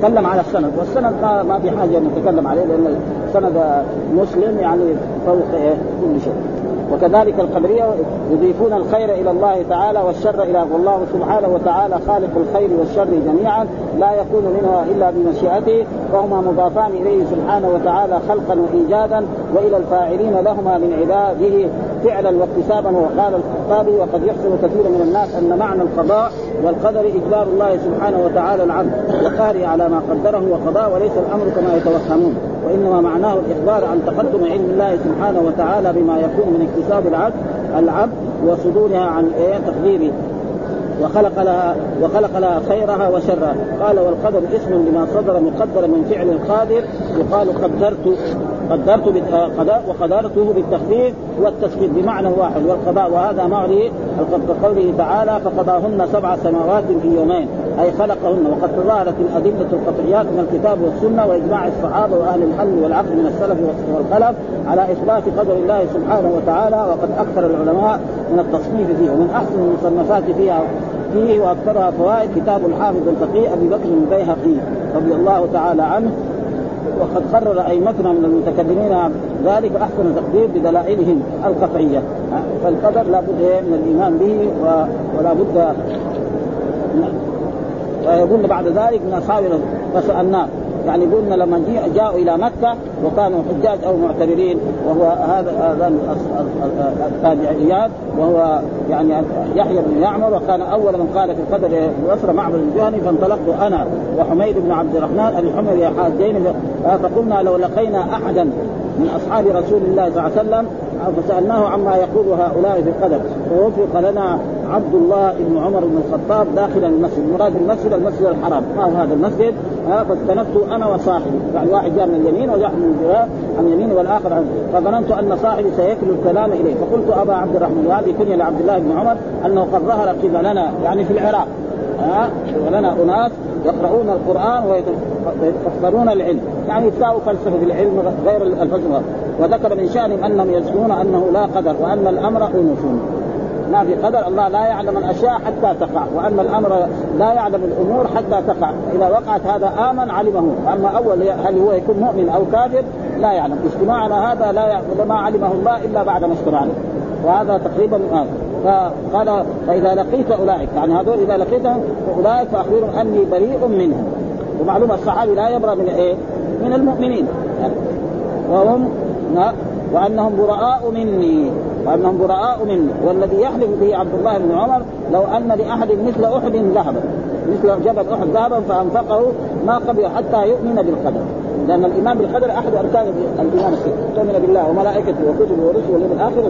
تكلم على السند والسند ما في حاجة نتكلم عليه لأن السند مسلم يعني فوق إيه كل شيء. وكذلك القدرية يضيفون الخير إلى الله تعالى والشر إلى والله سبحانه وتعالى خالق الخير والشر جميعا لا يكون منها إلا بمشيئته فهما مضافان إليه سبحانه وتعالى خلقا وإيجادا وإلى الفاعلين لهما من عباده فعلا واكتسابا وقال الخطابي وقد يحسن كثير من الناس أن معنى القضاء والقدر إجبار الله سبحانه وتعالى العبد وقهره على ما قدره وقضاه وليس الأمر كما يتوهمون وإنما معناه الإخبار عن تقدم علم الله سبحانه وتعالى بما يكون من اكتساب العبد العبد وصدورها عن إيه؟ تقديره. وخلق لها وخلق لها خيرها وشرها. قال والقدر اسم لما صدر مقدر من فعل القادر يقال قدرت. قدرت بالقضاء وقدرته بالتخفيف والتسقيط بمعنى واحد والقضاء وهذا معنى قوله تعالى فقضاهن سبع سماوات في يومين أي خلقهن. وقد تظاهرت الأدلة القطعيات من الكتاب والسنة وإجماع الصحابة وأهل الحل والعقل من السلف والخلف على إثبات قدر الله سبحانه وتعالى وقد أكثر العلماء من التصنيف فيه ومن أحسن المصنفات فيها فيه وأكثرها فوائد كتاب الحافظ الفقيه أبي بكر البيهقي رضي الله تعالى عنه. وقد قرر أئمتنا من المتكلمين ذلك أحسن تقدير بدلائلهم القطعية. فالقدر لابد من الإيمان به ولا بد ويقول بعد ذلك من اصحاب فسألناه. يعني قلنا لما جاءوا إلى مكة وكانوا حجاج أو معتبرين وهو هذا التابعيات وهو يعني يحيى بن يعمر وكان أول من قال في القدر ببصره معبد الجهني فانطلقت أنا وحميد بن عبد الرحمن الحمر حاجين فقلنا لو لقينا أحدا من أصحاب رسول الله صلى الله عليه وسلم فسألناه عما يقول هؤلاء في القدر. فوفق لنا عبد الله بن عمر بن الخطاب داخل المسجد. مراد المسجد المسجد الحرام. ما هو هذا المسجد فاستندت أنا وصاحبي. يعني واحد جاء من اليمين وواحد من عن يمين والآخر عن فظننت أن صاحبي سيكل الكلام إليه. فقلت أبا عبد الرحمن وهذه كنية لعبد الله بن عمر أنه قد ظهر قبلنا يعني في العراق. ها ولنا أناس يقرؤون القرآن ويتفكرون العلم. يعني يتساووا فلسفة العلم غير الفلسفة. وذكر من شأنهم أنهم يزعمون أنه لا قدر وأن الأمر أنوف. ما في قدر. الله لا يعلم الأشياء حتى تقع وأن الأمر لا يعلم الأمور حتى تقع. إذا وقعت هذا آمن علمه. أما أول هل هو يكون مؤمن أو كافر لا يعلم. اجتماع على هذا لا يعلم ما علمه الله إلا بعد ما اجتمعنا وهذا تقريبا آه. فقال فإذا لقيت أولئك يعني هذول إذا لقيتهم أولئك فأخبرهم أني بريء منهم. ومعلومة الصحابي لا يبرى من إيه؟ من المؤمنين. وهم وأنهم براء مني وأنهم براء مني. والذي يحلف به عبد الله بن عمر لو أن لأحد مثل أحد ذهبا مثل جبل أحد ذهبا فأنفقه ما قبل حتى يؤمن بالقدر. لأن الايمان بالقدر أحد أركان الإيمان السته تؤمن بالله وملائكته وكتبه ورسله واليوم الآخر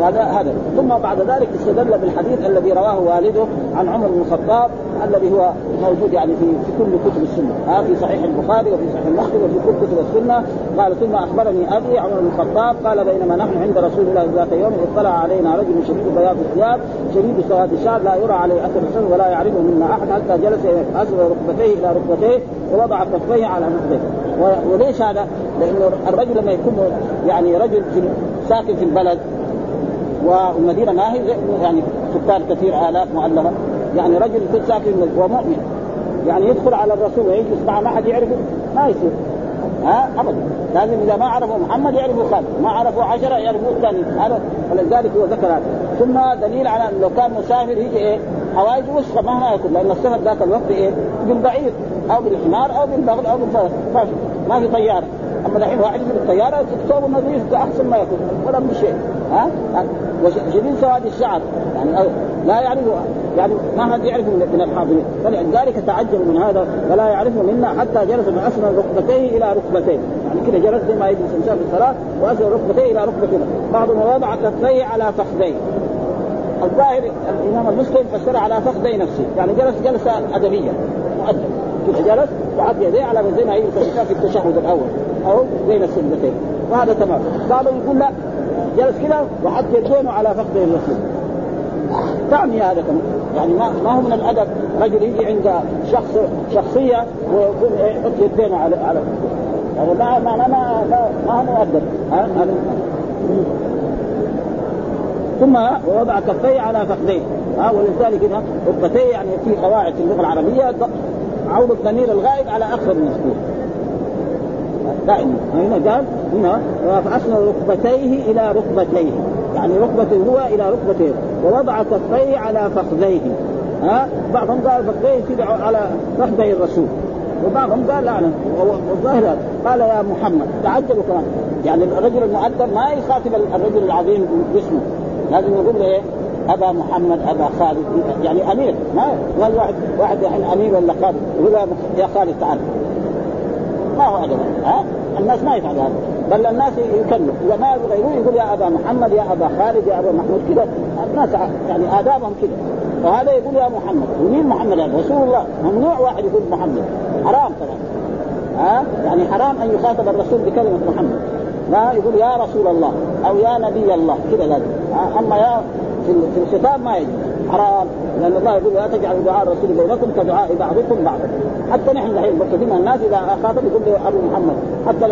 هذا هذا. ثم بعد ذلك استدل بالحديث الذي رواه والده عن عمر بن الخطاب الذي هو موجود يعني في كل كتب السنة. ها في صحيح البخاري وفي صحيح مسلم وفي كل كتب السنة. قال ثم أخبرني أبي عمر بن الخطاب قال بينما نحن عند رسول الله ذات يوم اطلع علينا رجل شديد بياض الثياب شديد سواد الشعر لا يرى عليه أثر الشر ولا يعرفه منا أحد حتى جلس اسر ركبتيه إلى ركبتيه ووضع كفيه على نقبيه وليش هذا؟ لأنه الرجل لما يكون يعني رجل في ساكن في البلد والمدينه ما هي يعني سكان كثير آلاف مؤلفة. يعني رجل يكون ساكن ومؤمن يعني يدخل على الرسول ويجلس معه ما حد يعرفه؟ ما يصير. ها؟ ابدا. لازم إذا ما عرفوا محمد يعرفوا خالد ما عرفوا عشرة يعرفوا الثاني. هذا ولذلك هو ذكر هذا. ثم دليل على إنه لو كان مسافر يجي إيه؟ حوائج وسخة مهما يكون لأن السفر ذاك الوقت إيه؟ بالبعير أو بالحمار أو بالبغل أو بالفرس ما في طيارة. أما الحين واحد يجي بالطيارة ثوبه نظيف أحسن ما يكون ولا بشيء. ها؟ وشديد سواد الشعر؟ يعني لا يعرف يعني ما حد يعرف من الحاضرين. فلذلك تعجبوا من هذا ولا يعرفه منا حتى جلس من اسفل ركبتيه إلى ركبتيه يعني كذا جلس زي ما يجلس الانسان في الصلاة واسفل ركبتيه إلى ركبتيه بعضهم وضع كفيه على فخذيه الظاهر الإمام المسلم فسر على فخذي نفسه. يعني جلس جلسة أدبية. مؤدب. جلس وحط يديه على زي ما يجلس في التشهد الأول. أو بين السجدتين وهذا تمام. قالوا يقول لا. جلس كذا وحط يدينه على فخذ الرسول. تعني هذا كمان يعني ما ما هو من الأدب رجل يجي عند شخص شخصية إيه، يحط يدينه على على يعني ما ما ما ما, ما هو مؤدب ثم ووضع كفيه على فخذيه. ها؟ ولذلك هنا ركبتيه يعني في قواعد في اللغة العربية عود الضمير الغائب على آخر المذكور دائما. هنا قال هنا فاسند ركبتيه إلى ركبتيه. يعني ركبته هو إلى ركبتيه ووضع كفيه على فخذيه. ها؟ بعضهم قال فخذيه تبع على فخذي الرسول. وبعضهم قال لا والظاهر قال يا محمد تعجبوا كمان يعني الرجل المؤدب ما يخاطب الرجل العظيم باسمه. لازم يقول له إيه؟ أبا محمد أبا خالد يعني أمير. ما قال واحد واحد الحين أمير ولا خالد. يقول يا خالد تعال. ما هو ها؟ الناس ما يفعل هذا. بل الناس يكلم إذا ما يغيروه يقول يا أبا محمد يا أبا خالد يا أبا محمود كذا. الناس يعني آدابهم كذا. وهذا يقول يا محمد. ومين محمد؟ هذا رسول الله. ممنوع واحد يقول محمد. حرام طبعا ها؟ يعني حرام أن يخاطب الرسول بكلمة محمد. لا يقول يا رسول الله أو يا نبي الله. كذا لازم أما يا في الخطاب ما يجوز. حرام لأن الله يقول لا تجعلوا دعاء الرسول بينكم كدعاء بعضكم بعضا حتى نحن الحين كثير من الناس إذا خاطب يقول له أبو محمد حتى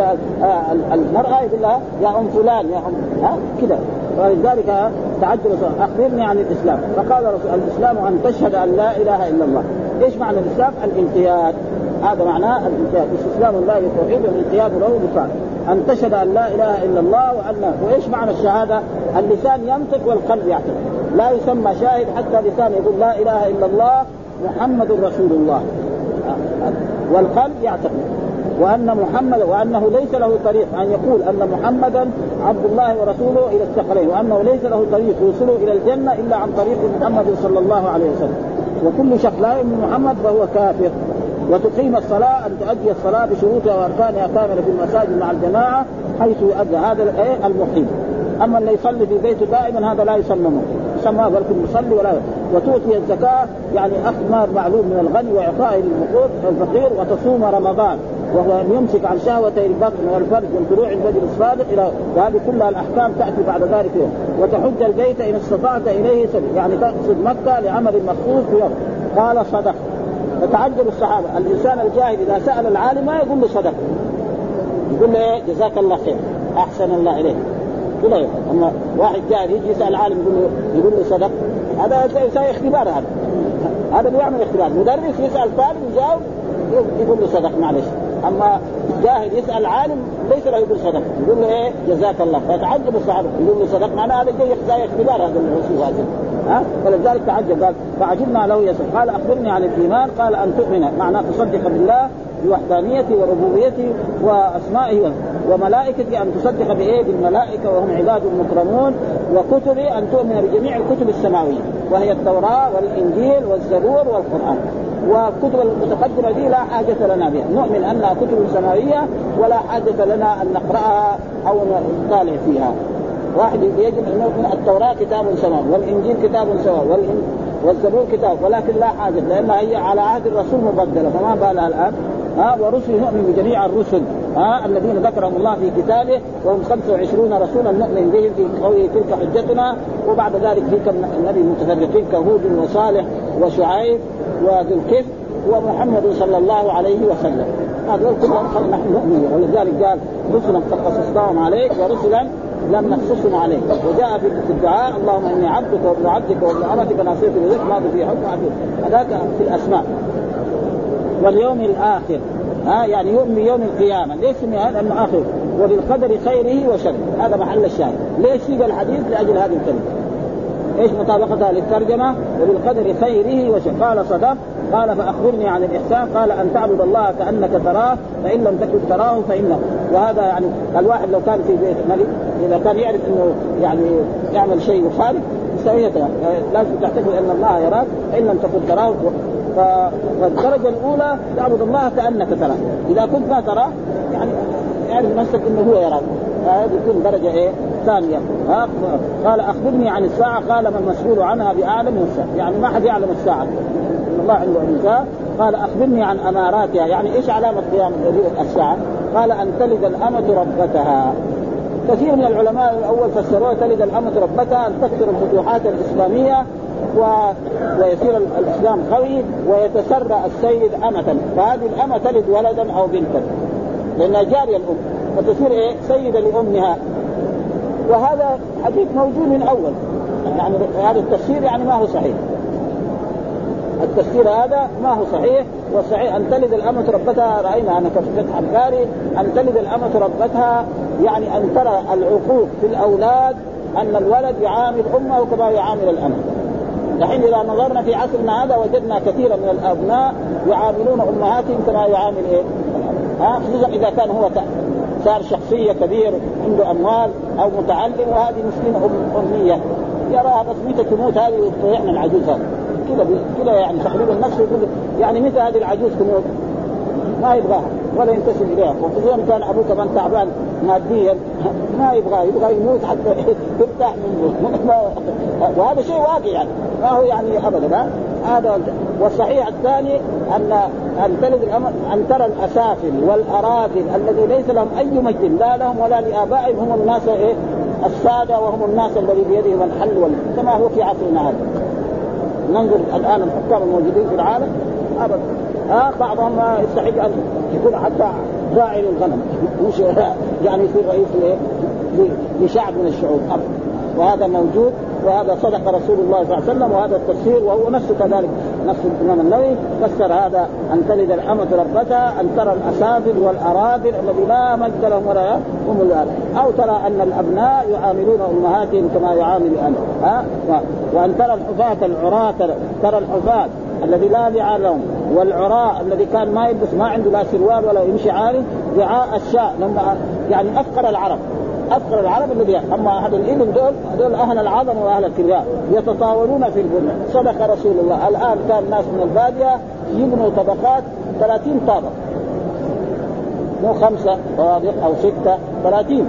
آه، المرأة يقول لها يا أم فلان يا أم ها؟ كذا ولذلك تعجب أخبرني عن الإسلام. فقال رسول الإسلام أن تشهد أن لا إله إلا الله. إيش معنى الإسلام؟ الانقياد. هذا معناه الانقياد. استسلام الله للتوحيد والانقياد له بفعل أن تشهد أن لا إله إلا الله وأن وإيش معنى الشهادة؟ اللسان ينطق والقلب يعتقد لا يسمى شاهد حتى لسان يقول لا إله إلا الله محمد رسول الله. والقلب يعتقد وأن محمد وأنه ليس له طريق أن يقول أن محمدا عبد الله ورسوله إلى الثقلين وأنه ليس له طريق يوصله إلى الجنة إلا عن طريق محمد صلى الله عليه وسلم. وكل شخص لا يؤمن محمد فهو كافر. وتقيم الصلاة أن تؤدي الصلاة بشروطها وأركانها كاملة في المساجد مع الجماعة حيث يؤدى هذا المقيم أما اللي يصلي في بيته دائما هذا لا يسمى مقيم يسمى بل يصلي ولا وتؤتي الزكاة يعني أخذ مال معلوم من الغني وإعطائه للفقير وتصوم رمضان وهو أن يمسك عن شهوتي البطن والفرج طلوع الفجر الصادق إلى وهذه كلها الأحكام تأتي بعد ذلك يوم. وتحج البيت إن استطعت إليه سبيل. يعني تقصد مكة لعمل مخصوص يوم. قال صدق. فتعجب الصحابة. الإنسان الجاهل إذا سأل العالم ما يقول له صدق. يقول له إيه؟ جزاك الله خير. أحسن الله إليك. كذا أما واحد جاهل يجي يسأل عالم يقول له يقول له صدق. هذا زي اختبار هذا. هذا بيعمل اختبار مدرس يسأل طالب يجاوب يقول له صدق معلش. أما جاهل يسأل عالم ليس له يقول صدق. يقول له إيه؟ جزاك الله. فتعجب الصحابة. يقول له صدق معناه هذا جاي زي اختبار هذا الرسول هذا ها؟ فلذلك تعجب. قال فعجبنا له يسأل. قال أخبرني عن الإيمان. قال أن تؤمن. معناه تصدق بالله بوحدانيته وربوبيته وأسمائه وملائكته أن تصدق بإيه؟ بالملائكة وهم عباد مكرمون. وكتبه أن تؤمن بجميع الكتب السماوية. وهي التوراة والإنجيل والزبور والقرآن. والكتب المتقدمة دي لا حاجة لنا بها، نؤمن أنها كتب سماوية ولا حاجة لنا أن نقرأها أو نطالع فيها. واحد يجب ان نؤمن التوراة كتاب سماوي والإنجيل كتاب سماوي والزبور كتاب ولكن لا حاجة لأنها هي على عهد الرسول مبدلة فما بالها الآن. ها ورسل نؤمن بجميع الرسل. ها الذين ذكرهم الله في كتابه وهم 25 رسولا نؤمن بهم في قوله تلك حجتنا وبعد ذلك في كم نبي متفرقين كهود وصالح وشعيب. وذو الكفر ومحمد صلى الله عليه وسلم. هذول كلهم نحن نؤمن ولذلك قال رسلا قد قصصناهم عليك ورسلا لم نقصصهم عليك. وجاء في الدعاء اللهم إني عبدك وابن عبدك وابن امتك ناصيتي بذلك ماضي في حكم هذاك في الأسماء. واليوم الآخر ها يعني يؤمن بيوم القيامة. ليش سمي هذا انه آخر. وبالقدر خيره وشره. هذا محل الشاهد. ليش سيق الحديث؟ لأجل هذه الكلمة. إيش مطابقتها للترجمة؟ وبالقدر خيره وشره قال صدق. قال فأخبرني عن الإحسان. قال أن تعبد الله كأنك تراه فإن لم تكن تراه فإنه. وهذا يعني الواحد لو كان في بيت ملك إذا كان يعرف إنه يعني يعمل شيء يخالف سويته لازم تعتقد أن الله يراك فإن لم تكن تراه فالدرجة الأولى تعبد الله كأنك تراه. إذا كنت ما تراه يعني اعرف نفسك إنه هو يراك. هذه تكون درجة إيه؟ ثانية ها؟ قال أخبرني عن الساعة قال ما المسؤول عنها بأعلم من الساعة يعني ما حد يعلم الساعة. ان الله عنده علم قال أخبرني عن أماراتها يعني إيش علامة قيام الساعة؟ قال أن تلد الأمة ربتها. كثير من العلماء الأول فسروها تلد الأمة ربتها أن تكثر الفتوحات الإسلامية و... ويصير الإسلام قوي ويتسرى السيد أمة. فهذه الأمة تلد ولدا أو بنتا. لأنها جارية الأم. فتصير إيه؟ سيدة لأمها. وهذا حديث موجود من اول يعني هذا التفسير يعني ما هو صحيح. التفسير هذا ما هو صحيح. والصحيح أن تلد الأمة ربتها رأينا أنا في فتح الباري أن تلد الأمة ربتها يعني أن ترى العقوق في الأولاد أن الولد يعامل أمه كما يعامل الأمة. الحين إذا نظرنا في عصرنا هذا وجدنا كثيرا من الأبناء يعاملون أمهاتهم كما يعامل إيه؟ ها؟ خصوصا إذا كان هو صار شخصية كبير عنده أموال أو متعلم وهذه مسكينة أمية. يراها بس متى تموت هذه وتضيعنا العجوز هذا كذا كذا يعني تقريبا نفسه يقول يعني متى هذه العجوز تموت؟ ما يبغاها ولا ينتسب إليها. وخصوصا كان أبوه كمان تعبان ماديا. ما يبغى يبغى يموت حتى ترتاح منه. وهذا شيء واقع يعني. ما هو يعني ابدا هذا والصحيح الثاني أن أن تلد أن ترى الأسافل والأراذل الذي ليس لهم أي مجد لا لهم ولا لآبائهم هم الناس إيه؟ السادة وهم الناس الذي بيدهم الحل كما هو في عصرنا هذا ننظر الآن الحكام الموجودين في العالم. ابدا ها بعضهم يستحق أن يكون حتى راعي للغنم مش يعني يصير رئيس لشعب من الشعوب. ابدا وهذا موجود وهذا صدق رسول الله صلى الله عليه وسلم وهذا التفسير وهو نفسه كذلك. نفس الإمام النووي فسر هذا أن تلد الامه ربتها أن ترى الاسافل والأراذل الذي لا مجد لهم ولا هم أو ترى أن الأبناء يعاملون أمهاتهم كما يعامل الاب ها؟ وأن ترى الحفاة العراة ترى الحفاة الذي لا ذعاء لهم والعراء الذي كان ما يلبس ما عنده لا سروال ولا يمشي عالي ذعاء الشاء لما يعني أفقر العرب. افقر العرب الذي أما أهل الإبل دول دول أهل العظم وأهل الكبرياء يتطاولون في البنى. صدق رسول الله. الآن كان ناس من البادية يبنوا طبقات 30 طابق. مو خمسة طوابق أو ستة 30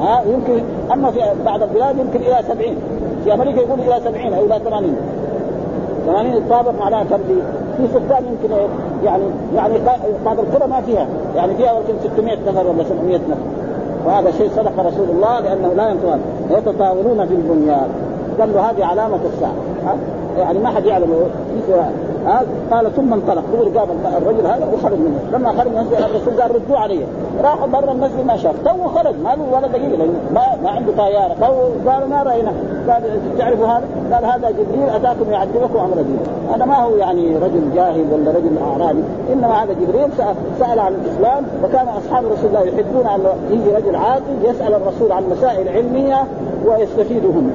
ها يمكن أما في بعض البلاد يمكن إلى 70 في أمريكا يقول إلى 70 أو إلى 80 80 الطابق معناها كم في في سكان يمكن يعني يعني بعض القرى ما فيها. يعني فيها يمكن 600 نفر ولا 700 نفر. وهذا شيء صدق رسول الله لأنه لا ينتهي يتطاولون في البنيان. قال له هذه علامة الساعة. ها؟ يعني ما حد يعلم. قال ثم انطلق. هو قام الرجل هذا وخرج منه. لما خرج من الرسول قال ردوا علي. راحوا برا المسجد ما شاف. تو خرج. ما له ولا دقيقة. لأنه ما, ما عنده طيارة. تو قالوا ما رأينا. قال تعرفوا هذا؟ قال هذا جبريل. أتاكم يعلمكم أمر دينكم هذا ما هو يعني رجل جاهل ولا رجل أعرابي. إنما هذا جبريل سأل عن الإسلام وكان أصحاب رسول الله يحبون أن يجي رجل عاقل يسأل الرسول عن مسائل علمية ويستفيدهم.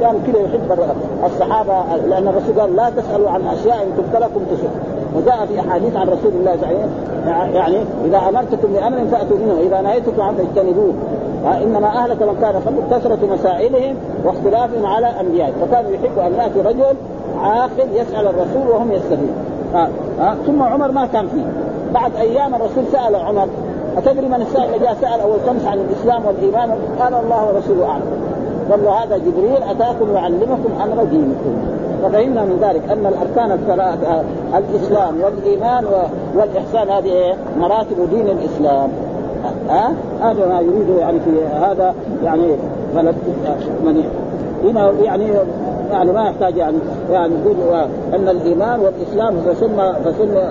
كان كذا يحب الصحابة لأن الرسول قال لا تسألوا عن أشياء إن تبت لكم تسؤ وجاء في أحاديث عن رسول الله وسلم يعني إذا أمرتكم بأمر فأتوا منه وإذا نهيتكم عنه فاجتنبوه انما أهلك من كان قبل كثرة مسائلهم واختلافهم على انبيائهم فكان يحب أن يأتي رجل عاقل يسأل الرسول وهم يستفيدون. آه. آه. ثم عمر ما كان فيه. بعد أيام الرسول سأل عمر أتدري من السائل جاء سأل أول خمس عن الإسلام والإيمان؟ قال الله ورسوله أعلم. قال له هذا جبريل أتاكم يعلمكم أمر دينكم. ففهمنا من ذلك أن الأركان الثلاثة الإسلام والإيمان والإحسان هذه إيه؟ مراتب دين الإسلام. ها؟ هذا ما يريده يعني في هذا يعني من هنا يعني يعني ما يحتاج يعني يعني يقول أن الإيمان والإسلام فسمى فسمى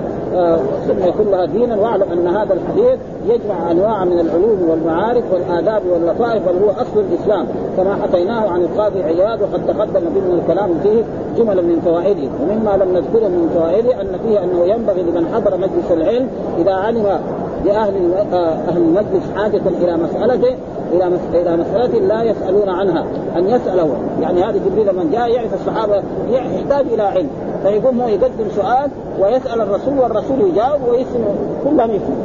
سمي كلها دينا واعلم أن هذا الحديث يجمع أنواع من العلوم والمعارف والآداب واللطائف بل هو أصل الإسلام كما حكيناه عن القاضي عياد وقد تقدم ضمن الكلام فيه جملا من فوائده. ومما لم نذكره من فوائده أن فيه أنه ينبغي لمن حضر مجلس العلم إذا علم لاهل أهل المجلس حاجة إلى مسالته إلى إلى مسألة لا يسألون عنها أن يساله يعني هذا جبريل من جاء يعرف الصحابة يحتاج إلى علم. فيقوم هو يقدم سؤال ويسأل الرسول والرسول يجاوب ويسمع كلهم يفهم.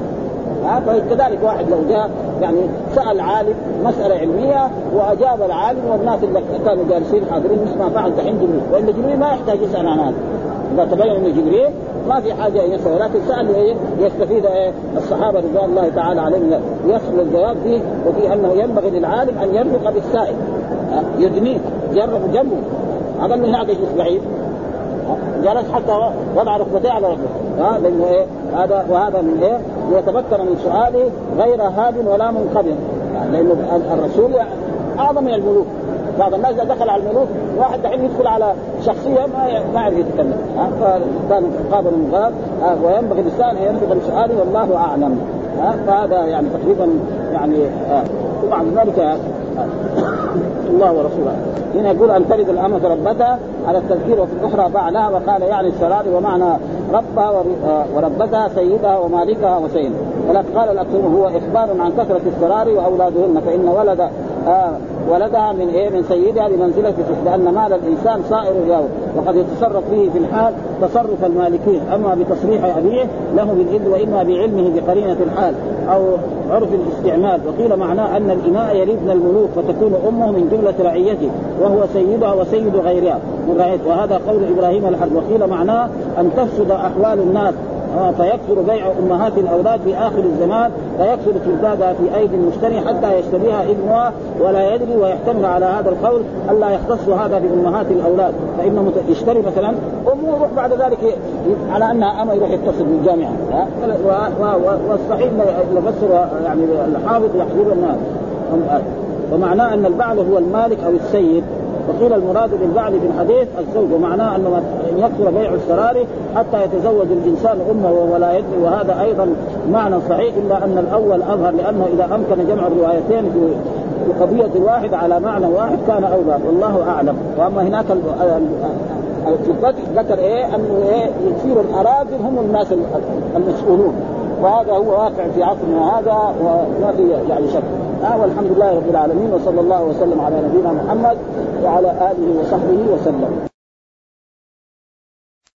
ها فكذلك واحد لو جاء يعني سأل عالم مسألة علمية وأجاب العالم والناس اللي كانوا جالسين حاضرين مثل ما فعل دحين جبريل وإن جبريل ما يحتاج يسأل عن هذا. إذا تبين إنه جبريل ما في حاجة يسأل ولكن سال يستفيد إيه الصحابة رضوان الله تعالى عليهم يصل الجواب فيه وفي أنه ينبغي للعالم أن يرفق بالسائل. يدنيه جرب جنبه. هذا من هذا بعيد جلس حتى وضع ركبتيه على ركبته ها؟ لأنه إيه؟ هذا وهذا من إيه؟ ليتفكر من سؤاله غير هاد ولا منقبض يعني لأنه الرسول أعظم من الملوك. بعض الناس إذا دخل على الملوك واحد دحين يدخل على شخصية ما ما يعرف يتكلم. ها؟ فكان قابل من باب وينبغي الإنسان أن ينبغي بسؤاله والله أعلم. ها؟ فهذا يعني تقريبا يعني وبعد ذلك الله ورسوله. هنا يقول أن تلد الأمة ربتها على التذكير وفي الأخرى باع وقال يعني السرار ومعنى ربها وربتها سيدها ومالكها وسيدها ولكن قال الأكثر هو إخبار عن كثرة السرار واولادهن فإن ولد آه ولدها من إيه؟ من سيدها بمنزله لأن مال الإنسان صائر له وقد يتصرف به في الحال تصرف المالكين أما بتصريح أبيه له بالاذن وإما بعلمه بقرينة الحال أو عرف الاستعمال. وقيل معناه أن الاماء يلدن الملوك فتكون أمه من جملة رعيته وهو سيدها وسيد غيرها. وهذا قول إبراهيم الحرب. وقيل معناه أن تفسد أحوال الناس فيكثر بيع أمهات الأولاد في آخر الزمان فيكثر تزدادها في أيدي المشتري حتى يشتريها ابنها ولا يدري ويحتمل على هذا القول ألا يختص هذا بأمهات الأولاد. فانه يشتري مثلا امه يروح بعد ذلك على أنها اما يروح يتصل بالجامعة. والصحيح نفسر يعني الحافظ يحضر الناس. ومعناه أن البعل هو المالك أو السيد. وقيل المراد بالبعل في الحديث الزوج ومعناه أنه ان يكثر بيع السرار حتى يتزوج الإنسان أمه ولا يدري وهذا أيضا معنى صحيح إلا أن الأول أظهر لأنه إذا أمكن جمع الروايتين في قضية واحدة على معنى واحد كان أولى والله أعلم. وأما هناك في الفتح ذكر إيه؟ أنه إيه؟ يصير الأراضي هم الناس المسؤولون. وهذا هو واقع في عصرنا هذا وما في يعني شك. آه والحمد لله رب العالمين وصلى الله وسلم على نبينا محمد وعلى آله وصحبه وسلم.